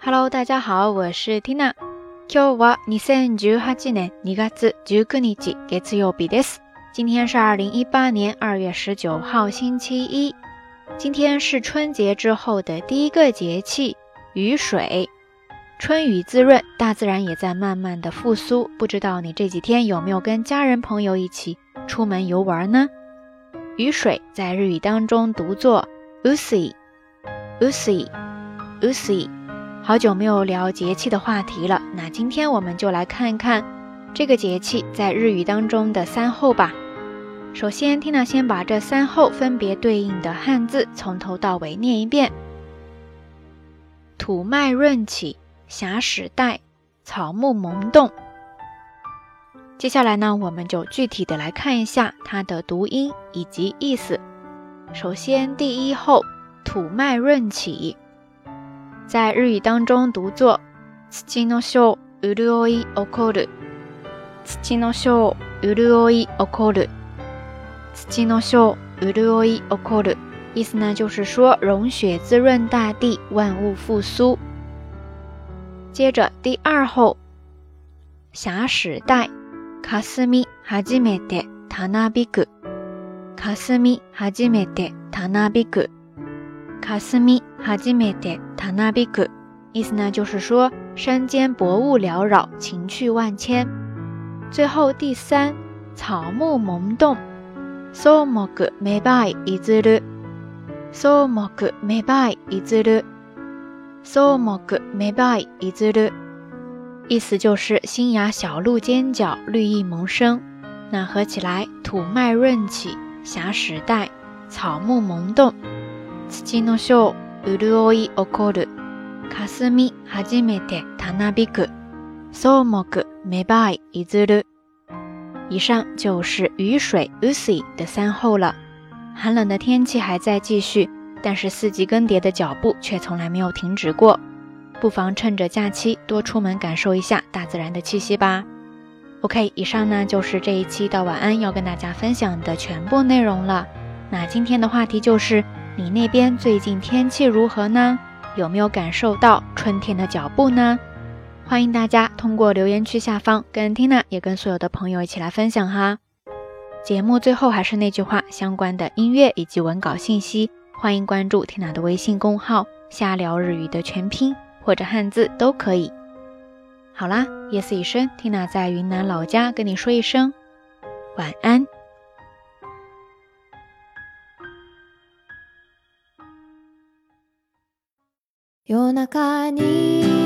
Hello，大家好，我是 Tina。今日は二千十八年二月十九日月曜日です。今天是二零一八年二月十九号，星期一。今天是春节之后的第一个节气——雨水。春雨滋润，大自然也在慢慢的复苏。不知道你这几天有没有跟家人朋友一起出门游玩呢？雨水在日语当中读作 usi，usi，usi。 好久没有聊节气的话题了，那今天我们就来看一看这个节气在日语当中的三候吧。首先，Tina 先把这三候分别对应的汉字从头到尾念一遍：土脉润起，霞始带，草木萌动。接下来呢，我们就具体的来看一下它的读音以及意思。首先，第一候土脉润起，在日语当中读作土の小潤い起こる。土の小潤い起こる。土の小潤い起こる。意思呢，就是说融雪滋润大地，万物复苏。接着第二候霞始带。かすみ初めてたなびく。かすみ初めてたなびく。かすみ 初めてたなびく。意思呢，就是说山间薄雾缭绕，情趣万千。最后第三，草木萌动。草木芽生えいずる。草木芽生えいずる。草木芽生えいずる。意思就是新芽小路尖角，绿意萌生。那合起来，土脉润起，霞始带，草木萌动。土の小 潤い起こる。霞初めてたなびく。草木芽生えいずる。以上就是雨水 usi 的三候了。寒冷的天气还在继续，但是四季更迭的脚步却从来没有停止过。不妨趁着假期多出门感受一下大自然的气息吧。OK，以上呢就是这一期的晚安要跟大家分享的全部内容了。那今天的话题就是 你那边最近天气如何呢？有没有感受到春天的脚步呢？欢迎大家通过留言区下方跟 Tina 也跟所有的朋友一起来分享哈。节目最后还是那句话，相关的音乐以及文稿信息，欢迎关注 Tina 的微信公号“瞎聊日语”的全拼。或者汉字都可以。好啦，夜色已深，Tina 在云南老家跟你说一声晚安。夜中に